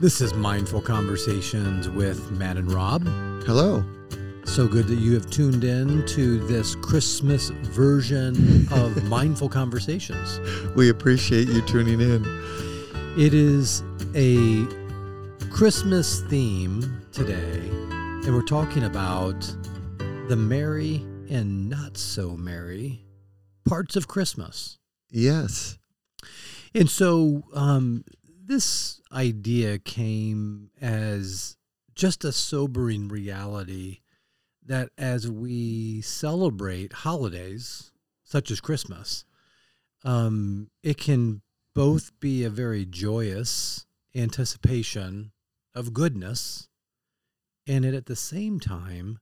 This is Mindful Conversations with Matt and Rob. Hello. So good that you have tuned in to this Christmas version of Mindful Conversations. We appreciate you tuning in. It is a Christmas theme today, and we're talking about the merry and not so merry parts of Christmas. Yes. And so um, this idea came as just a sobering reality that as we celebrate holidays such as Christmas, um, it can both be a very joyous anticipation of goodness, and it at the same time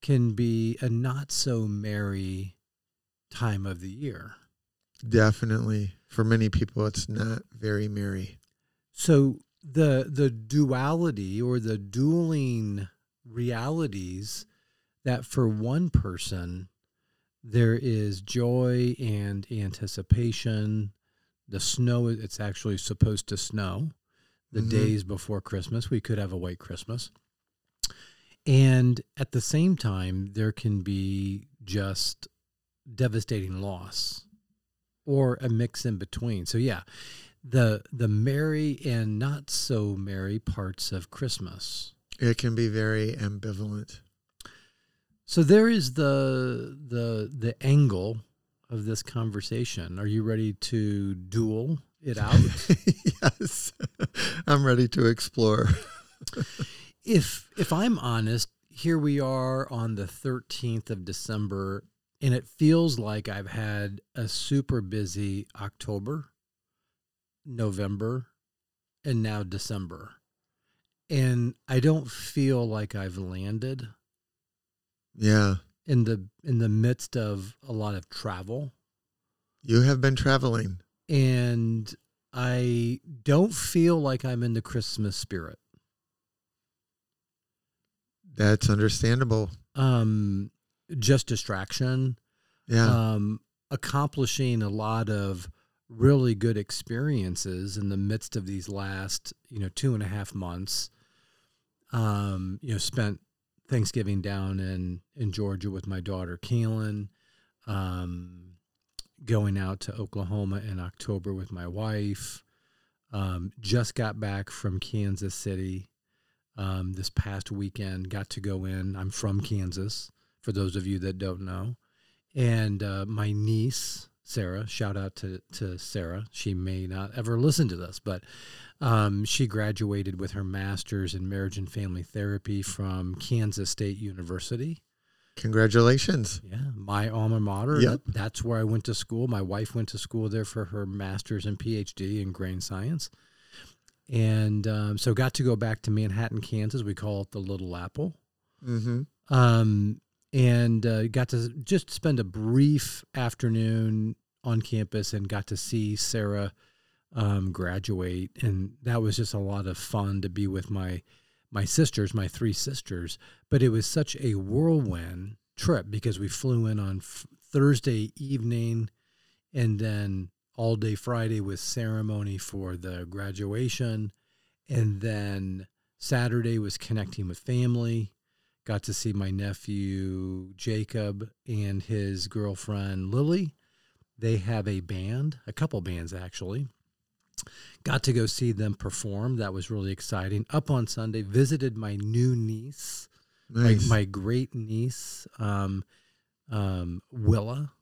can be a not so merry time of the year. Definitely. For many people, it's not very merry. So the the duality or the dueling realities that for one person there is joy and anticipation. The snow it's actually supposed to snow the Mhm. days before Christmas. We could have a white Christmas. And at the same time, there can be just devastating loss or a mix in between. So yeah, the the merry and not so merry parts of Christmas. It can be very ambivalent. So there is the the the angle of this conversation. Are you ready to duel it out? yes. I'm ready to explore. if if I'm honest, here we are on the 13th of December and it feels like I've had a super busy October, November, and now December. And I don't feel like I've landed Yeah. in the in the midst of a lot of travel You have been traveling. and I don't feel like I'm in the Christmas spirit. That's understandable. Um just distraction. Yeah. um, accomplishing a lot of really good experiences in the midst of these last, you know, two and a half months. Um, you know, spent Thanksgiving down in in Georgia with my daughter Kaylin. Um, going out to Oklahoma in October with my wife. Um, just got back from Kansas City um, this past weekend. Got to go in. I'm from Kansas. For those of you that don't know, and uh, my niece Sarah. Shout out to to Sarah. She may not ever listen to this, but um, she graduated with her master's in marriage and family therapy from Kansas State University. Congratulations. Yeah, my alma mater. Yep. That- that's where I went to school. My wife went to school there for her master's and PhD in grain science. And um, so got to go back to Manhattan, Kansas. We call it the Little Apple Mm-hmm. um, and uh, got to just spend a brief afternoon on campus and got to see Sarah um, graduate, and that was just a lot of fun to be with my my sisters, my three sisters. But it was such a whirlwind trip because we flew in on f- Thursday evening, and then all day Friday was ceremony for the graduation, and then Saturday was connecting with family got to see my nephew Jacob and his girlfriend Lily. They have a band, a couple bands actually. Got to go see them perform. That was really exciting. Up on Sunday, visited my new niece, Nice. my, my great niece, um, um, Willa,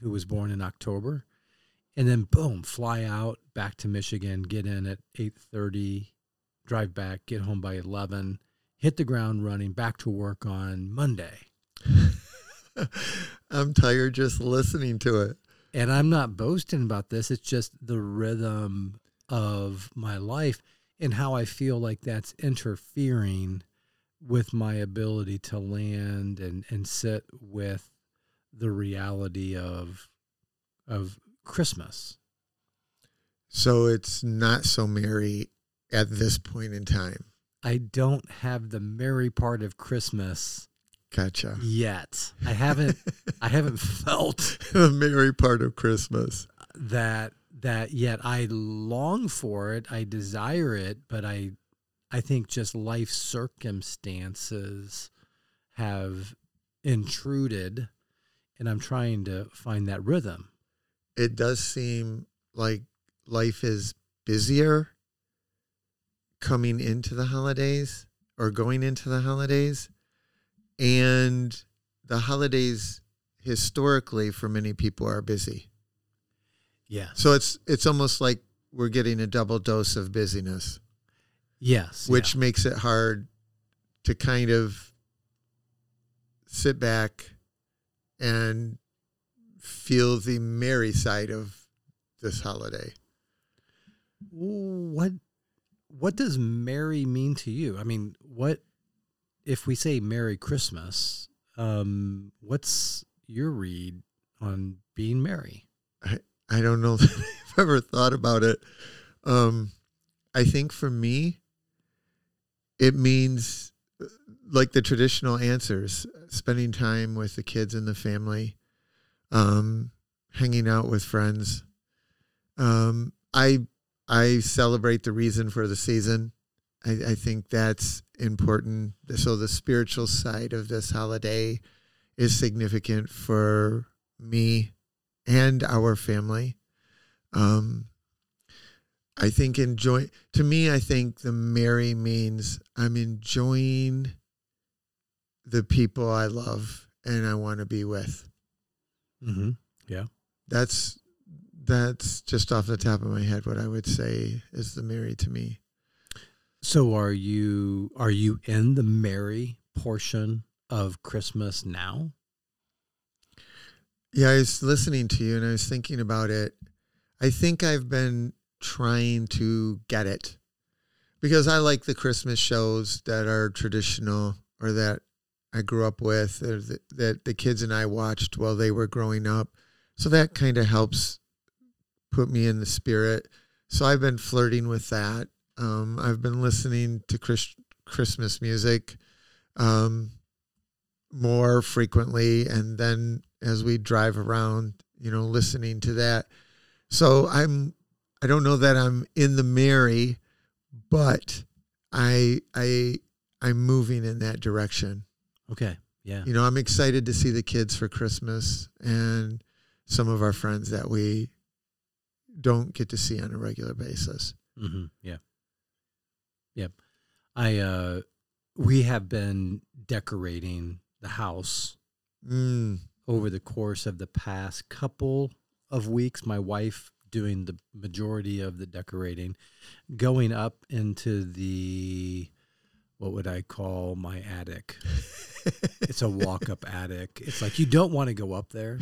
who was born in October. And then boom, fly out back to Michigan, get in at 8:30, drive back, get home by 11 hit the ground running back to work on Monday. I'm tired just listening to it. And I'm not boasting about this, it's just the rhythm of my life and how I feel like that's interfering with my ability to land and, and sit with the reality of of Christmas. So it's not so merry at this point in time. I don't have the merry part of Christmas Gotcha. yet. I haven't I haven't felt the merry part of Christmas. that that yet I long for it, I desire it, but I I think just life circumstances have intruded, and I'm trying to find that rhythm. It does seem like life is busier coming into the holidays or going into the holidays. And the holidays historically for many people are busy. Yeah. So it's it's almost like we're getting a double dose of busyness, Yes. which makes it hard to kind of sit back and feel the merry side of this holiday. what what does merry mean to you? I mean, what if we say Merry Christmas? Um, what's your read on being merry? I I don't know that I've ever thought about it. Um, I think for me, it means uh, like the traditional answers spending time with the kids and the family, um, hanging out with friends. Um, I I celebrate the reason for the season. I, I think that's important. So the spiritual side of this holiday is significant for me and our family. Um, I think enjoy to me. I think the merry means I'm enjoying the people I love and I want to be with. Mm-hmm. Yeah. That's that's just off the top of my head what I would say is the merry to me. So are you are you in the merry portion of Christmas now? Yeah, I was listening to you and I was thinking about it. I think I've been trying to get it because I like the Christmas shows that are traditional or that I grew up with or that, that the kids and I watched while they were growing up. So that kind of helps put me in the spirit. So I've been flirting with that. Um, I've been listening to Chris, Christmas music um, more frequently, and then as we drive around, you know, listening to that. So I'm I don't know that I'm in the merry, but I I I'm moving in that direction. Okay. Yeah. You know, I'm excited to see the kids for Christmas and some of our friends that we don't get to see on a regular basis. Mm-hmm. Yeah. Yep. I uh we have been decorating the house Mm, over the course of the past couple of weeks. My wife doing the majority of the decorating, going up into the what would I call my attic? It's a walk up attic. It's like you don't want to go up there.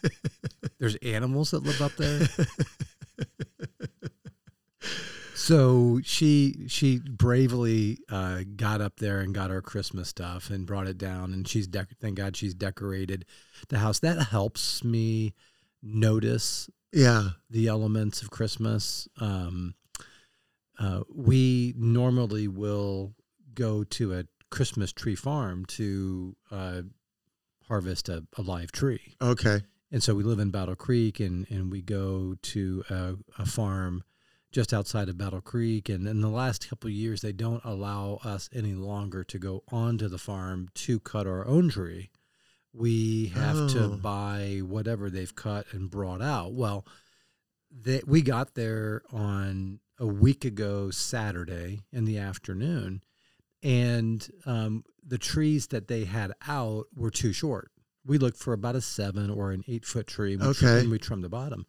There's animals that live up there. So she she bravely uh, got up there and got her Christmas stuff and brought it down, and she's dec- thank God she's decorated the house. That helps me notice yeah. the elements of Christmas. Um, uh, we normally will go to a Christmas tree farm to uh, harvest a, a live tree. Okay. And so we live in Battle Creek and, and we go to a, a farm just outside of Battle Creek. And in the last couple of years, they don't allow us any longer to go onto the farm to cut our own tree. We have Oh. to buy whatever they've cut and brought out. Well, they, we got there on a week ago, Saturday in the afternoon, and um, the trees that they had out were too short. We looked for about a seven or an eight foot tree, and we, Okay. and we trimmed the bottom.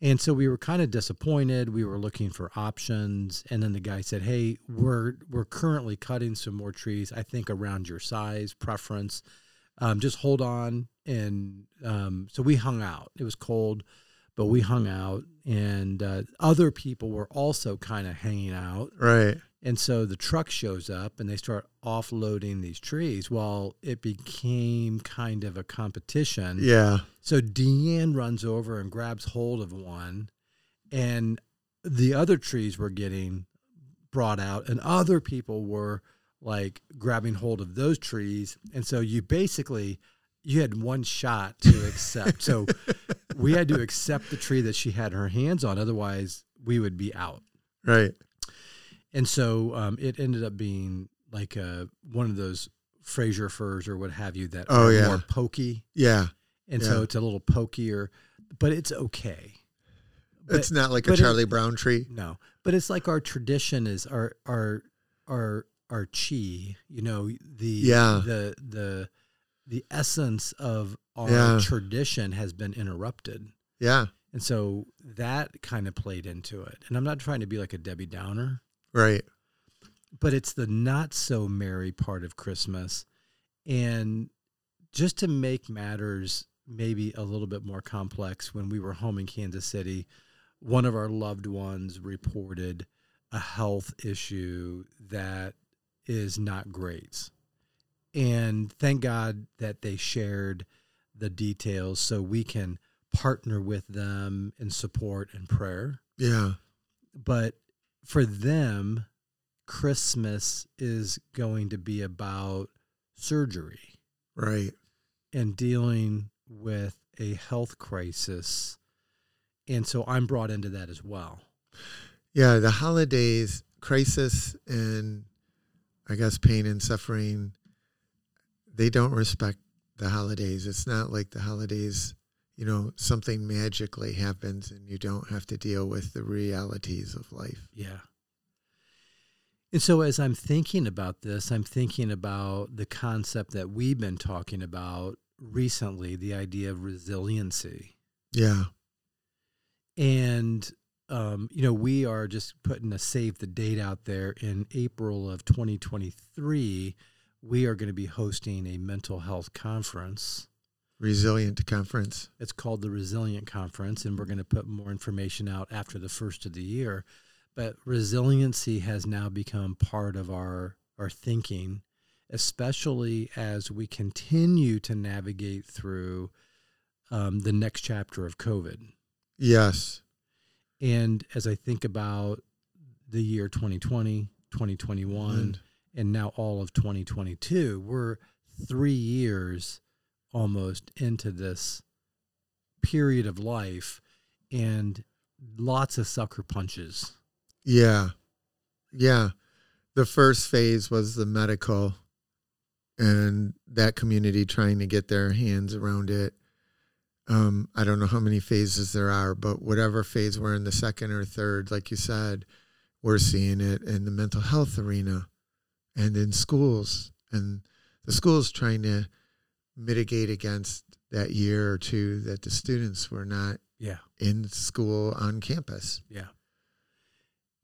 And so we were kind of disappointed. We were looking for options, and then the guy said, "Hey, we're we're currently cutting some more trees. I think around your size preference. Um, just hold on." And um, so we hung out. It was cold, but we hung out, and uh, other people were also kind of hanging out. Right. And so the truck shows up and they start offloading these trees. Well, it became kind of a competition. Yeah. So Deanne runs over and grabs hold of one, and the other trees were getting brought out, and other people were like grabbing hold of those trees. And so you basically you had one shot to accept. so we had to accept the tree that she had her hands on, otherwise we would be out. Right. And so um, it ended up being like a, one of those Fraser firs or what have you that Oh, are yeah. more pokey. Yeah. And Yeah. so it's a little pokier, but it's okay. But- it's not like a but it- Charlie Brown tree. No, but it's like our tradition is our our our our chi. You know the Yeah. the the the essence of our Yeah. tradition has been interrupted, Yeah. and so that kind of played into it. And I'm not trying to be like a Debbie Downer, Right. but it's the not so merry part of Christmas, and just to make matters maybe a little bit more complex, when we were home in Kansas City, one of our loved ones reported a health issue that is not great. And thank God that they shared the details so we can partner with them in support and prayer. Yeah. But for them, Christmas is going to be about surgery Right. and dealing with a health crisis. And so I'm brought into that as well. Yeah. The holidays, crisis, and I guess pain and suffering, they don't respect the holidays. It's not like the holidays, you know, something magically happens and you don't have to deal with the realities of life. Yeah. And so as I'm thinking about this, I'm thinking about the concept that we've been talking about recently, the idea of resiliency. Yeah. And um, you know, we are just putting a save the date out there in April of 2023. We are going to be hosting a mental health conference. Resilient conference. It's called the Resilient Conference, and we're going to put more information out after the first of the year. But resiliency has now become part of our, our thinking, especially as we continue to navigate through um, the next chapter of COVID. Yes. And as I think about the year 2020, 2021, And and now all of 2022, we're three years almost into this period of life and lots of sucker punches. yeah. Yeah. The first phase was the medical and that community trying to get their hands around it. Um, I don't know how many phases there are, but whatever phase we're in, the second or third, like you said, we're seeing it in the mental health arena and in schools. And the schools trying to mitigate against that year or two that the students were not Yeah. in school on campus. Yeah.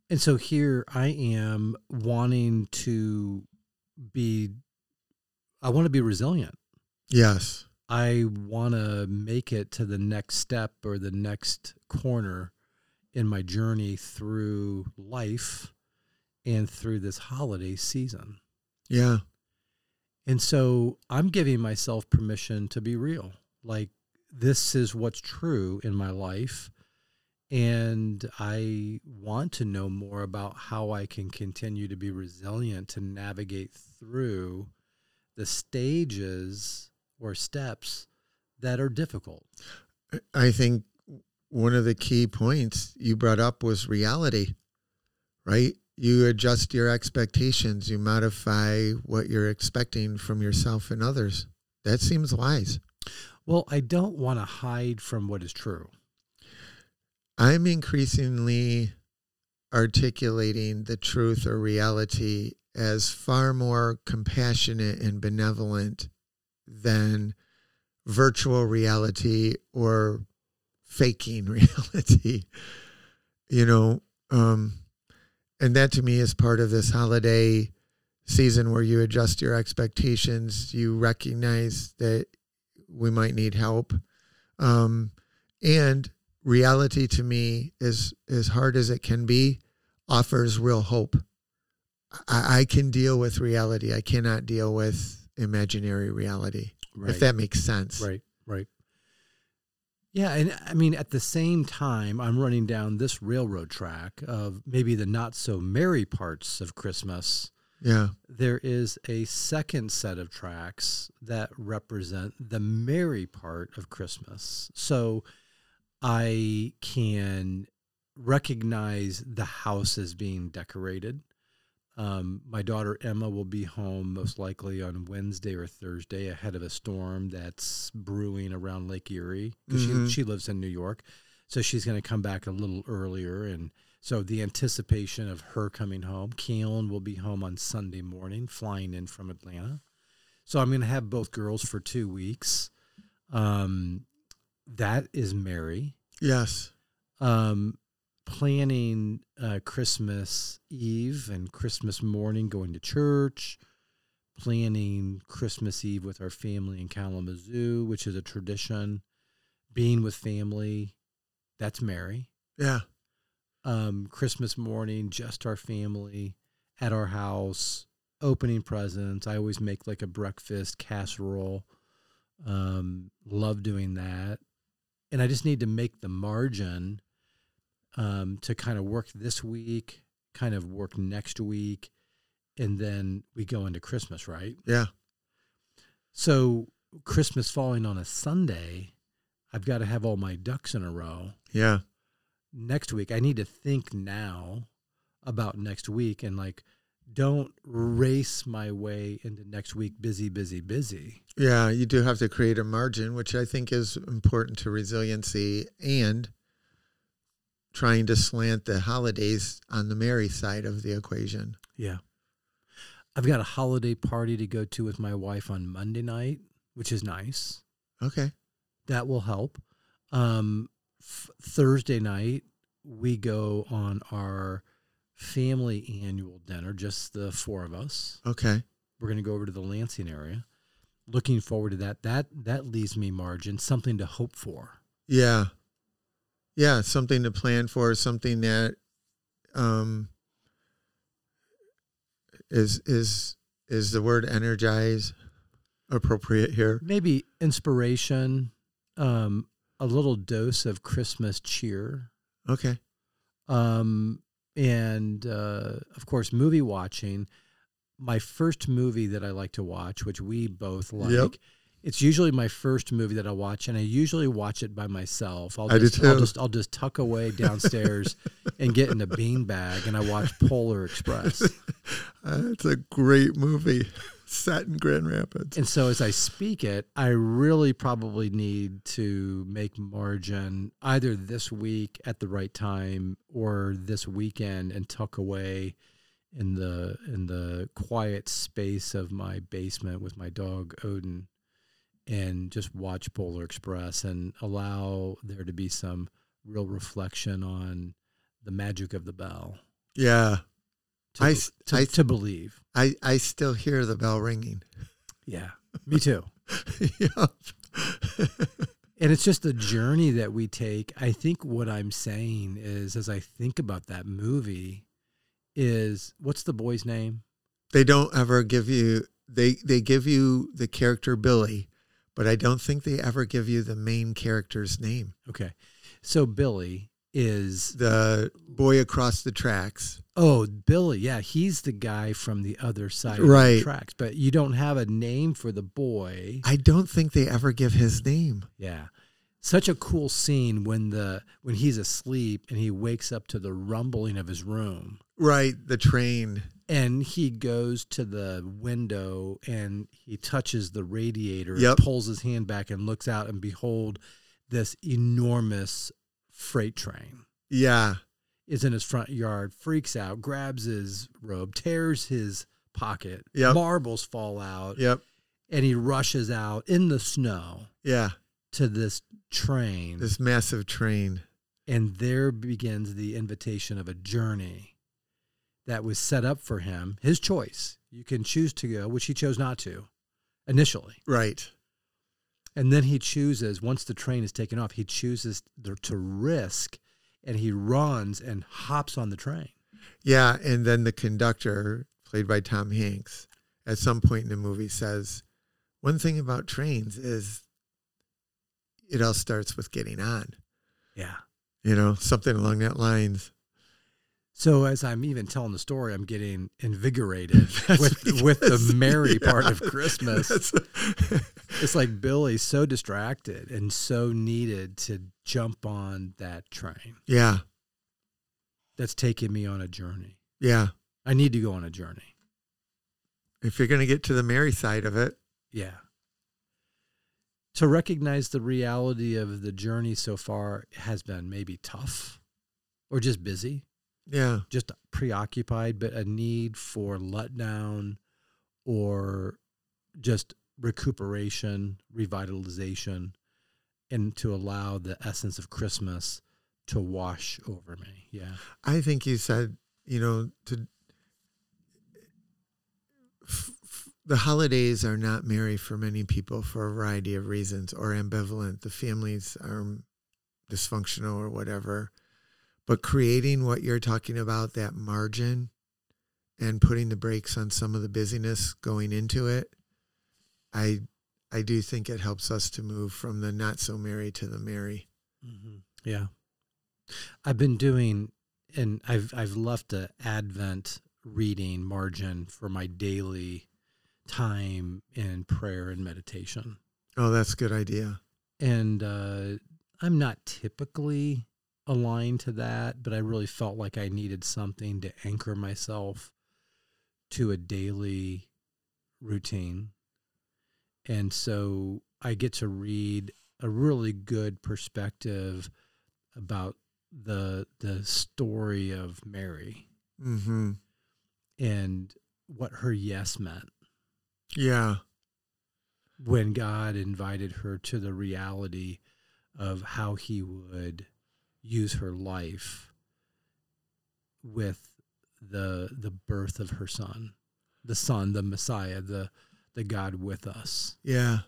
And so here I am wanting to be, I want to be resilient. Yes. I want to make it to the next step or the next corner in my journey through life and through this holiday season. Yeah. And so I'm giving myself permission to be real. Like, this is what's true in my life. And I want to know more about how I can continue to be resilient to navigate through the stages or steps that are difficult. I think one of the key points you brought up was reality, right? You adjust your expectations, you modify what you're expecting from yourself and others. That seems wise. Well, I don't want to hide from what is true. I'm increasingly articulating the truth or reality as far more compassionate and benevolent than virtual reality or faking reality. You know, um, and that to me is part of this holiday season where you adjust your expectations, you recognize that we might need help. Um, and reality to me is as hard as it can be offers real hope. I, I can deal with reality. I cannot deal with imaginary reality if that makes sense. Right, right. Yeah, and I mean at the same time I'm running down this railroad track of maybe the not so merry parts of Christmas. yeah There is a second set of tracks that represent the merry part of Christmas. So I can recognize the house as being decorated. Um, my daughter Emma will be home most likely on Wednesday or Thursday ahead of a storm that's brewing around Lake Erie because Mhm. she, she lives in New York. So she's going to come back a little earlier. And so the anticipation of her coming home, Keelan will be home on Sunday morning, flying in from Atlanta. So I'm going to have both girls for two weeks. Um, that is merry Yes. um, planning uh, Christmas Eve and Christmas morning, going to church, planning Christmas Eve with our family in Kalamazoo, which is a tradition, being with family. That's merry. Yeah. Um, Christmas morning, just our family at our house, opening presents. I always make like a breakfast casserole. Um, love doing that. And I just need to make the margin um, to kind of work this week, kind of work next week, and then we go into Christmas, right? Yeah. So Christmas falling on a Sunday, I've got to have all my ducks in a row. Yeah. Next week, I need to think now about next week and like don't race my way into next week busy, busy, busy. Yeah. You do have to create a margin, which I think is important to resiliency and trying to slant the holidays on the merry side of the equation. Yeah. I've got a holiday party to go to with my wife on Monday night, which is nice. Okay. That will help. Um, f- Thursday night, we go on our family annual dinner, just the four of us. Okay. We're going to go over to the Lansing area. Looking forward to that. That that leaves me margin, something to hope for. Yeah. Yeah. Something to plan for, something that um, is is is the word energize appropriate here? Maybe inspiration, um, a little dose of Christmas cheer, Okay. um, and uh, of course, movie watching. My first movie that I like to watch, which we both like, Yep. It's usually my first movie that I watch, and I usually watch it by myself. I'll I do just, I'll too. just I'll just tuck away downstairs and get in a beanbag, and I watch Polar Express. Uh, it's a great movie set in Grand Rapids. And so as I speak it, I really probably need to make margin either this week at the right time or this weekend and tuck away in the in the quiet space of my basement with my dog Odin and just watch Polar Express and allow there to be some real reflection on the magic of the bell. Yeah. To, I to, I- to believe. I, I still hear the bell ringing. Yeah. Me too. yep. And it's just the journey that we take. I think what I'm saying is, as I think about that movie, is what's the boy's name? they don't ever give you they they give you the character Billy, but I don't think they ever give you the main character's name. Okay. So Billy is, The boy across the tracks. oh, Billy. Yeah. He's the guy from the other side of Right. the tracks, but you don't have a name for the boy. I don't think they ever give his name. Yeah. Such a cool scene when the when he's asleep and he wakes up to the rumbling of his room. Right, the train. and he goes to the window and he touches the radiator Yep. pulls his hand back and looks out and behold this enormous freight train Yeah. is in his front yard freaks out grabs his robe tears his pocket Yep. marbles fall out Yep. and he rushes out in the snow Yeah. to this train This massive train. and there begins the invitation of a journey that was set up for him his choice you can choose to go which he chose not to initially Right. and then he chooses once the train is taken off he chooses to risk and he runs and hops on the train Yeah, and then the conductor, played by Tom Hanks, at some point in the movie says, "One thing about trains is it all starts with getting on." yeah You know, something along that lines. So as i'm even telling the story i'm getting invigorated with with the merry part of christmas. It's like billy's so distracted and so needed to jump on that train. Yeah, that's taking me on a journey. Yeah, I need to go on a journey. If you're going to get to the merry side of it, Yeah. To recognize the reality of the journey so far has been maybe tough or just busy, yeah, just preoccupied, but a need for letdown or just recuperation, revitalization, and to allow the essence of Christmas to wash over me. Yeah. I think you said, you know, to f- f- the holidays are not merry for many people for a variety of reasons or ambivalent. The families are dysfunctional or whatever. But creating what you're talking about, that margin and putting the brakes on some of the busyness going into it, I I do think it helps us to move from the not so merry to the merry. Mm-hmm. Yeah. I've been doing, and I've I've left a Advent reading margin for my daily time in prayer and meditation. Oh, that's a good idea. And uh, I'm not typically aligned to that, but I really felt like I needed something to anchor myself to a daily routine. And so I get to read a really good perspective about the the story of Mary Mm-hmm. and what her yes meant Yeah. when God invited her to the reality of how he would use her life with the the birth of her son the son the messiah the the god with us Yeah.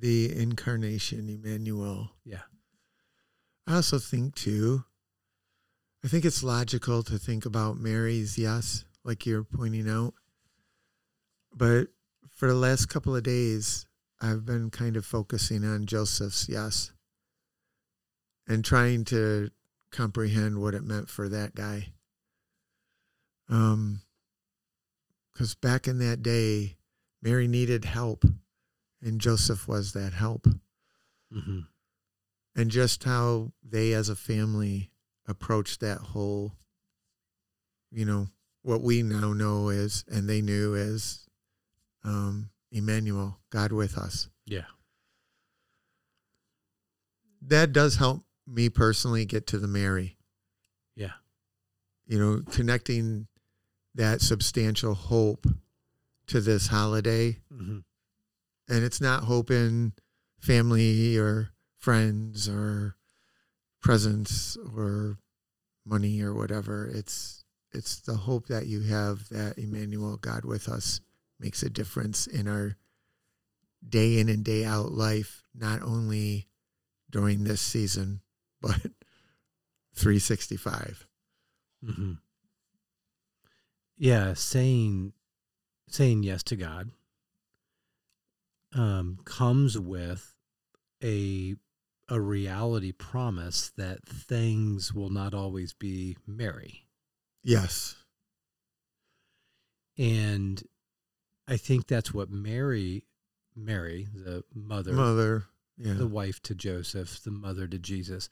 The incarnation, Emmanuel. yeah I also think, too, I think it's logical to think about Mary's yes, like you're pointing out. But for the last couple of days, I've been kind of focusing on Joseph's yes and trying to comprehend what it meant for that guy. Um, because back in that day, Mary needed help, and Joseph was that help mm-hmm. and just how they as a family approached that whole you know what we now know is and they knew as um emmanuel god with us yeah that does help me personally get to the merry. Yeah. You know connecting that substantial hope to this holiday. Mm-hmm. and it's not hope in family or friends or presents or money or whatever. It's it's the hope that you have that Emmanuel God with us makes a difference in our day in and day out life not only during this season but 365 Mm-hmm. yeah saying saying yes to god um, comes with a a reality promise that things will not always be merry. Yes. And i think that's what mary mary the mother mother yeah. the wife to joseph the mother to jesus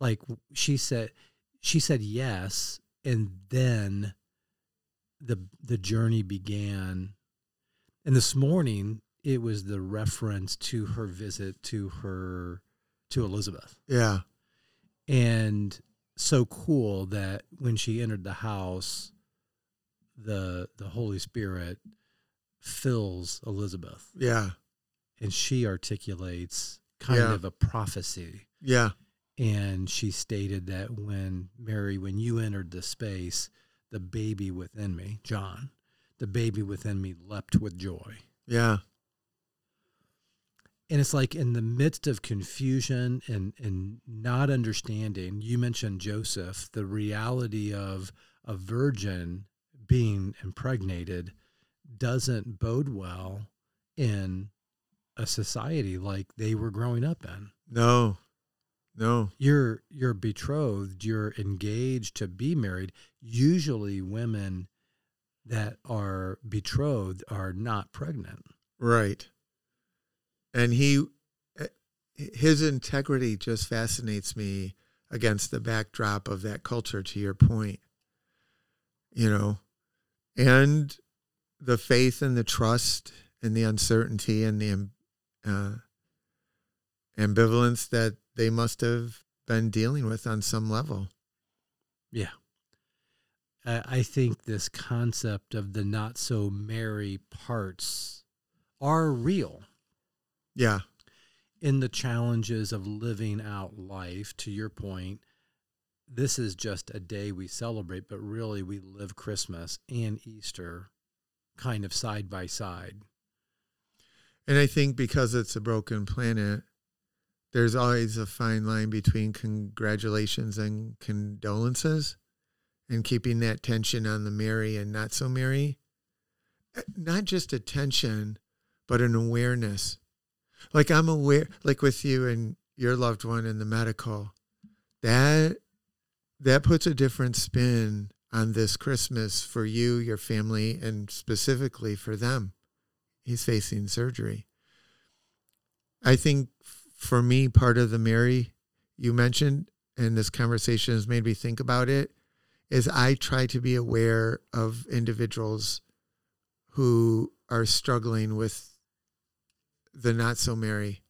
like she said she said yes and then the the journey began. And this morning it was the reference to her visit to her to elizabeth. Yeah. And so cool that when she entered the house the the holy spirit fills elizabeth. Yeah. And she articulates kind Yeah. of a prophecy. Yeah and she stated that when mary when you entered the space the baby within me john the baby within me leapt with joy. Yeah. And it's like in the midst of confusion and and not understanding you mentioned joseph the reality of a virgin being impregnated doesn't bode well in a society like they were growing up in. No no you're you're betrothed you're engaged to be married usually women that are betrothed are not pregnant Right. And he, eh, his integrity just fascinates me against the backdrop of that culture, to your point. You know, and the faith and the trust and the uncertainty and the uh, ambivalence that they must have been dealing with on some level. Yeah. I think this concept of the not so merry parts are real. Yeah. In the challenges of living out life, to your point, this is just a day we celebrate, but really we live Christmas and Easter kind of side by side. And I think because it's a broken planet, there's always a fine line between congratulations and condolences and keeping that tension on the merry and not so merry. Eh, not just a tension, but an awareness. Like I'm aware, like with you and your loved one in the medical, that that puts a different spin on this Christmas for you, your family, and specifically for them. He's facing surgery. I think for me, part of the merry you mentioned, and this conversation has made me think about it, is I try to be aware of individuals who are struggling with the not so merry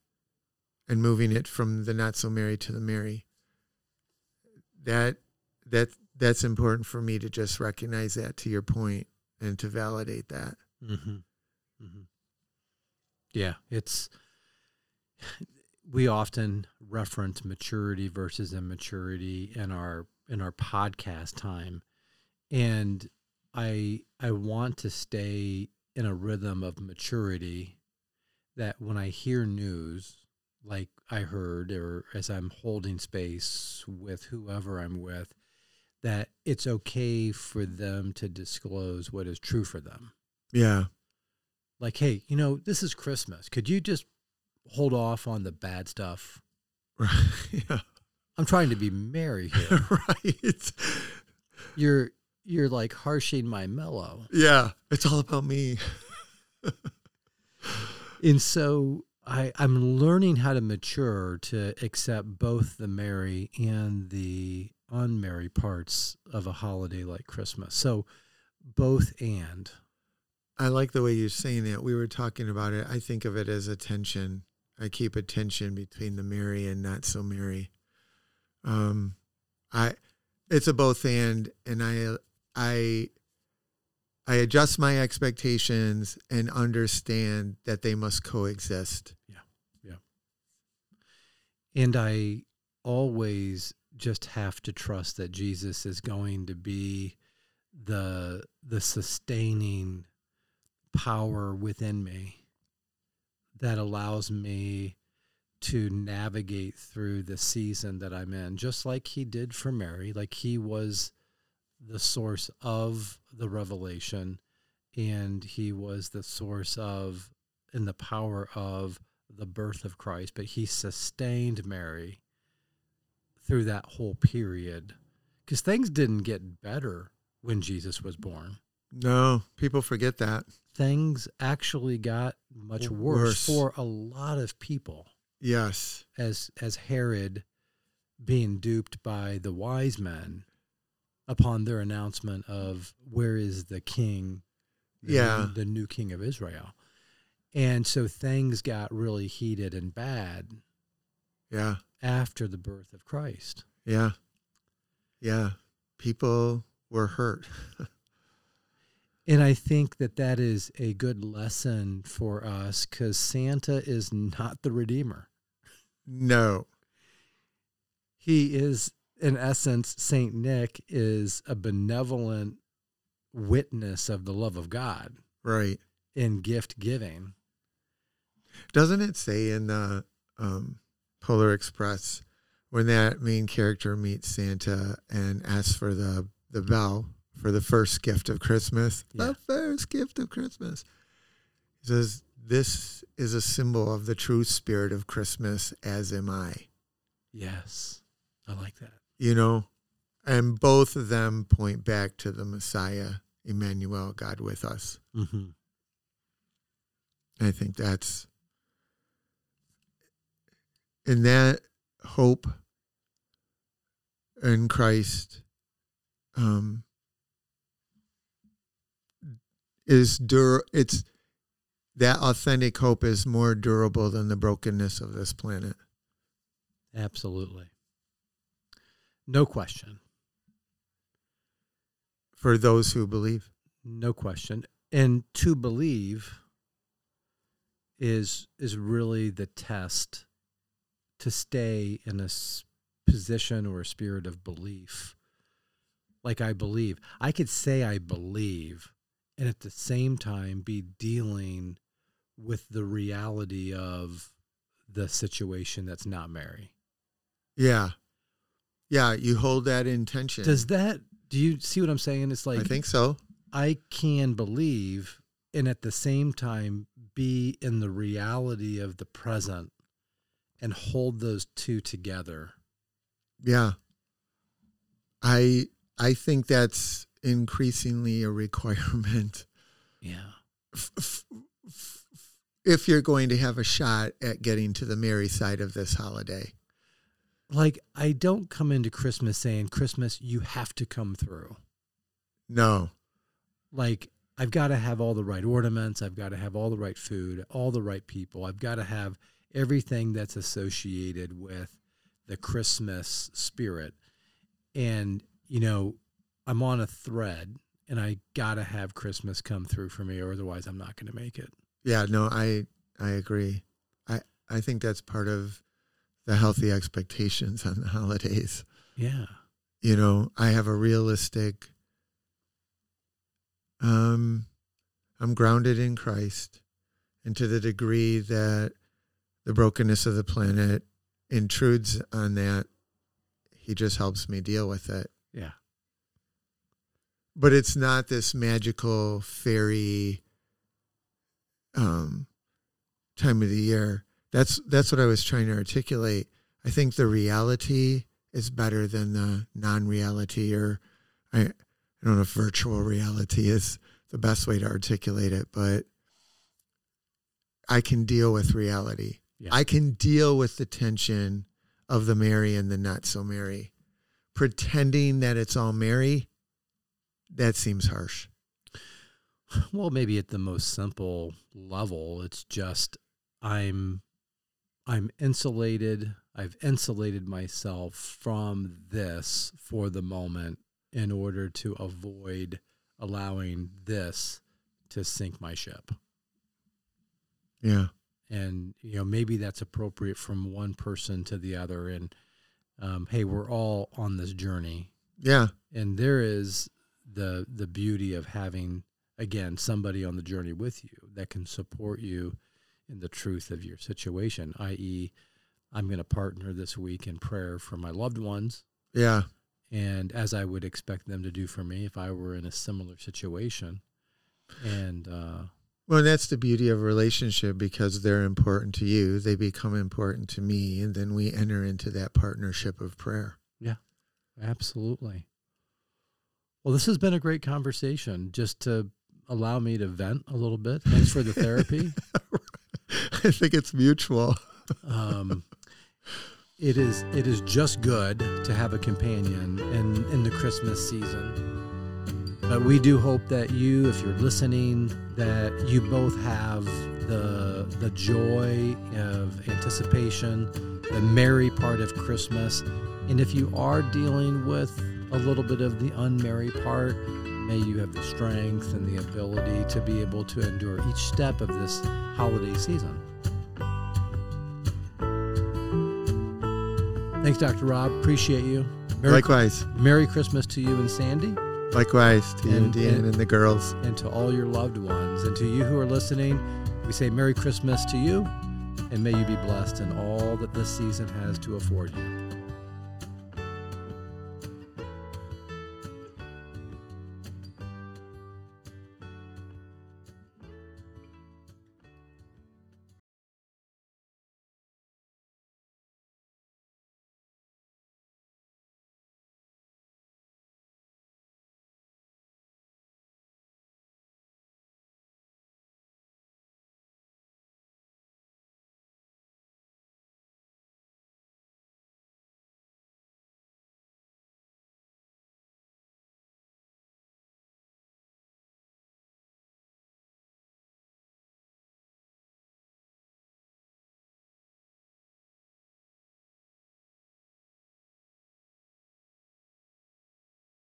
and moving it from the not so merry to the merry. That that that's important for me to just recognize that to your point and to validate that. Mm-hmm. Mm-hmm. Yeah, it's we often reference maturity versus immaturity in our in our podcast time, and I I want to stay in a rhythm of maturity that when I hear news like I heard or as I'm holding space with whoever I'm with that it's okay for them to disclose what is true for them. Yeah. Like, hey, you know, this is Christmas. Could you just hold off on the bad stuff? Right. Yeah. I'm trying to be merry here. right. You're you're like harshing my mellow. Yeah. It's all about me. and so I, I'm learning how to mature to accept both the merry and the unmerry parts of a holiday like Christmas. So both and. I like the way you're saying that. We were talking about it. I think of it as a tension. I keep a tension between the merry and not so merry. Um, I, it's a both and, and I, I, I adjust my expectations and understand that they must coexist. Yeah, yeah. And I always just have to trust that Jesus is going to be the the sustaining power within me that allows me to navigate through the season that I'm in, just like he did for Mary, like he was the source of the revelation and he was the source of and the power of the birth of Christ, but he sustained Mary through that whole period because things didn't get better when Jesus was born. No, people forget that. Things actually got much worse, worse, for a lot of people. Yes. As as Herod being duped by the wise men upon their announcement of where is the king? The yeah. New, the new king of Israel. And so things got really heated and bad. Yeah after the birth of Christ. Yeah. Yeah. People were hurt. and I think that that is a good lesson for us because Santa is not the Redeemer. No. He is, in essence, St. Nick is a benevolent witness of the love of God. Right. In gift giving. Doesn't it say in the um, Polar Express when that main character meets Santa and asks for the the bell for the first gift of Christmas. Yeah. The first gift of Christmas. He says, This is a symbol of the true spirit of Christmas, as am I. Yes. I like that. You know, and both of them point back to the Messiah, Emmanuel, God with us. Mm-hmm. I think that's in that hope in Christ um, is dur it's that authentic hope is more durable than the brokenness of this planet. Absolutely. No question. For those who believe. No question. And to believe is is really the test to stay in a position or a spirit of belief. Like I believe. I could say I believe and at the same time be dealing with the reality of the situation that's not merry. Yeah. Yeah, you hold that intention. Does that do you see what I'm saying? It's like I think so. I can believe and at the same time be in the reality of the present and hold those two together. Yeah. I I think that's increasingly a requirement Yeah. f- f- f- if you're going to have a shot at getting to the merry side of this holiday. Like I don't come into Christmas saying Christmas you have to come through. No. Like I've got to have all the right ornaments, I've got to have all the right food, all the right people. I've got to have everything that's associated with the Christmas spirit. And you know, I'm on a thread and I got to have Christmas come through for me or otherwise I'm not going to make it. Yeah, no, I I agree. I I think that's part of the healthy expectations on the holidays. Yeah. You know, I have a realistic um I'm grounded in Christ and to the degree that the brokenness of the planet intrudes on that, he just helps me deal with it. Yeah. But it's not this magical fairy um time of the year. That's that's what I was trying to articulate. I think the reality is better than the non-reality or I I don't know if virtual reality is the best way to articulate it, but I can deal with reality. Yeah. I can deal with the tension of the merry and the not so merry. Pretending that it's all merry, that seems harsh. Well, maybe at the most simple level, it's just I'm I'm insulated. I've insulated myself from this for the moment in order to avoid allowing this to sink my ship. Yeah. And you know, maybe that's appropriate from one person to the other and um, hey, we're all on this journey Yeah. and there is the the beauty of having again somebody on the journey with you that can support you in the truth of your situation i.e i'm going to partner this week in prayer for my loved ones Yeah. and as i would expect them to do for me if i were in a similar situation and uh Well, and that's the beauty of a relationship because they're important to you. They become important to me. And then we enter into that partnership of prayer. Yeah, absolutely well this has been a great conversation just to allow me to vent a little bit thanks for the therapy I think it's mutual. um, it is it is just good to have a companion in in the Christmas season. But we do hope that you, if you're listening, that you both have the the joy of anticipation, the merry part of Christmas, and if you are dealing with a little bit of the unmerry part, may you have the strength and the ability to be able to endure each step of this holiday season. Thanks, Dr. Rob. Appreciate you. Merry, Likewise. Merry Christmas to you and Sandy, Likewise to you And- and and- and the girls. and to all your loved ones. And to you who are listening, we say Merry Christmas to you, and may you be blessed in all that this season has to afford you.